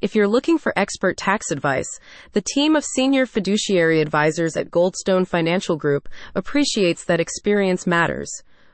If you're looking for expert tax advice, the team of senior fiduciary advisors at Goldstone Financial Group appreciates that experience matters.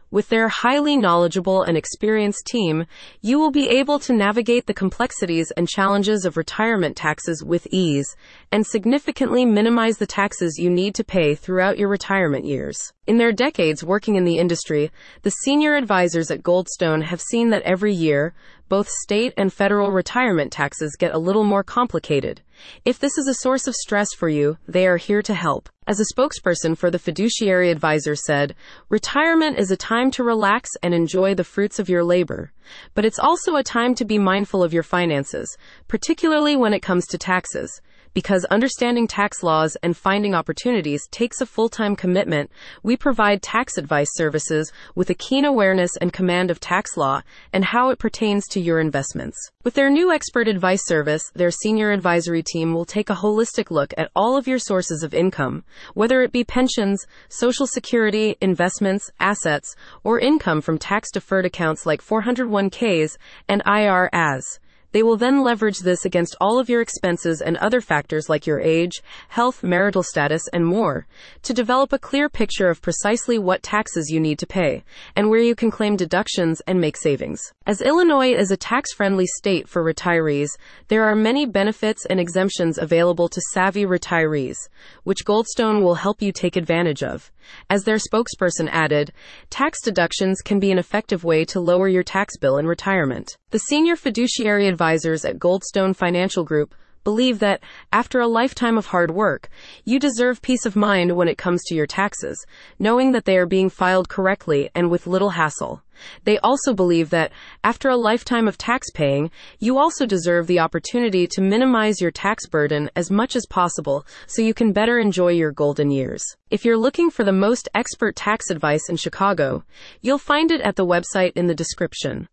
With their highly knowledgeable and experienced team, you will be able to navigate the complexities and challenges of retirement taxes with ease and significantly minimize the taxes you need to pay throughout your retirement years. In their decades working in the industry, the senior advisors at Goldstone have seen that every year, both state and federal retirement taxes get a little more complicated. If this is a source of stress for you, they are here to help. As a spokesperson for the fiduciary advisor said, retirement is a time to relax and enjoy the fruits of your labor. But it's also a time to be mindful of your finances, particularly when it comes to taxes because understanding tax laws and finding opportunities takes a full-time commitment, we provide tax advice services with a keen awareness and command of tax law and how it pertains to your investments. With their new expert advice service, their senior advisory team will take a holistic look at all of your sources of income, whether it be pensions, social security, investments, assets, or income from tax deferred accounts like 401ks and IRAs. They will then leverage this against all of your expenses and other factors like your age, health, marital status, and more to develop a clear picture of precisely what taxes you need to pay and where you can claim deductions and make savings. As Illinois is a tax friendly state for retirees, there are many benefits and exemptions available to savvy retirees, which Goldstone will help you take advantage of. As their spokesperson added, tax deductions can be an effective way to lower your tax bill in retirement. The senior fiduciary advisors at Goldstone Financial Group believe that after a lifetime of hard work, you deserve peace of mind when it comes to your taxes, knowing that they are being filed correctly and with little hassle. They also believe that after a lifetime of tax paying, you also deserve the opportunity to minimize your tax burden as much as possible so you can better enjoy your golden years. If you're looking for the most expert tax advice in Chicago, you'll find it at the website in the description.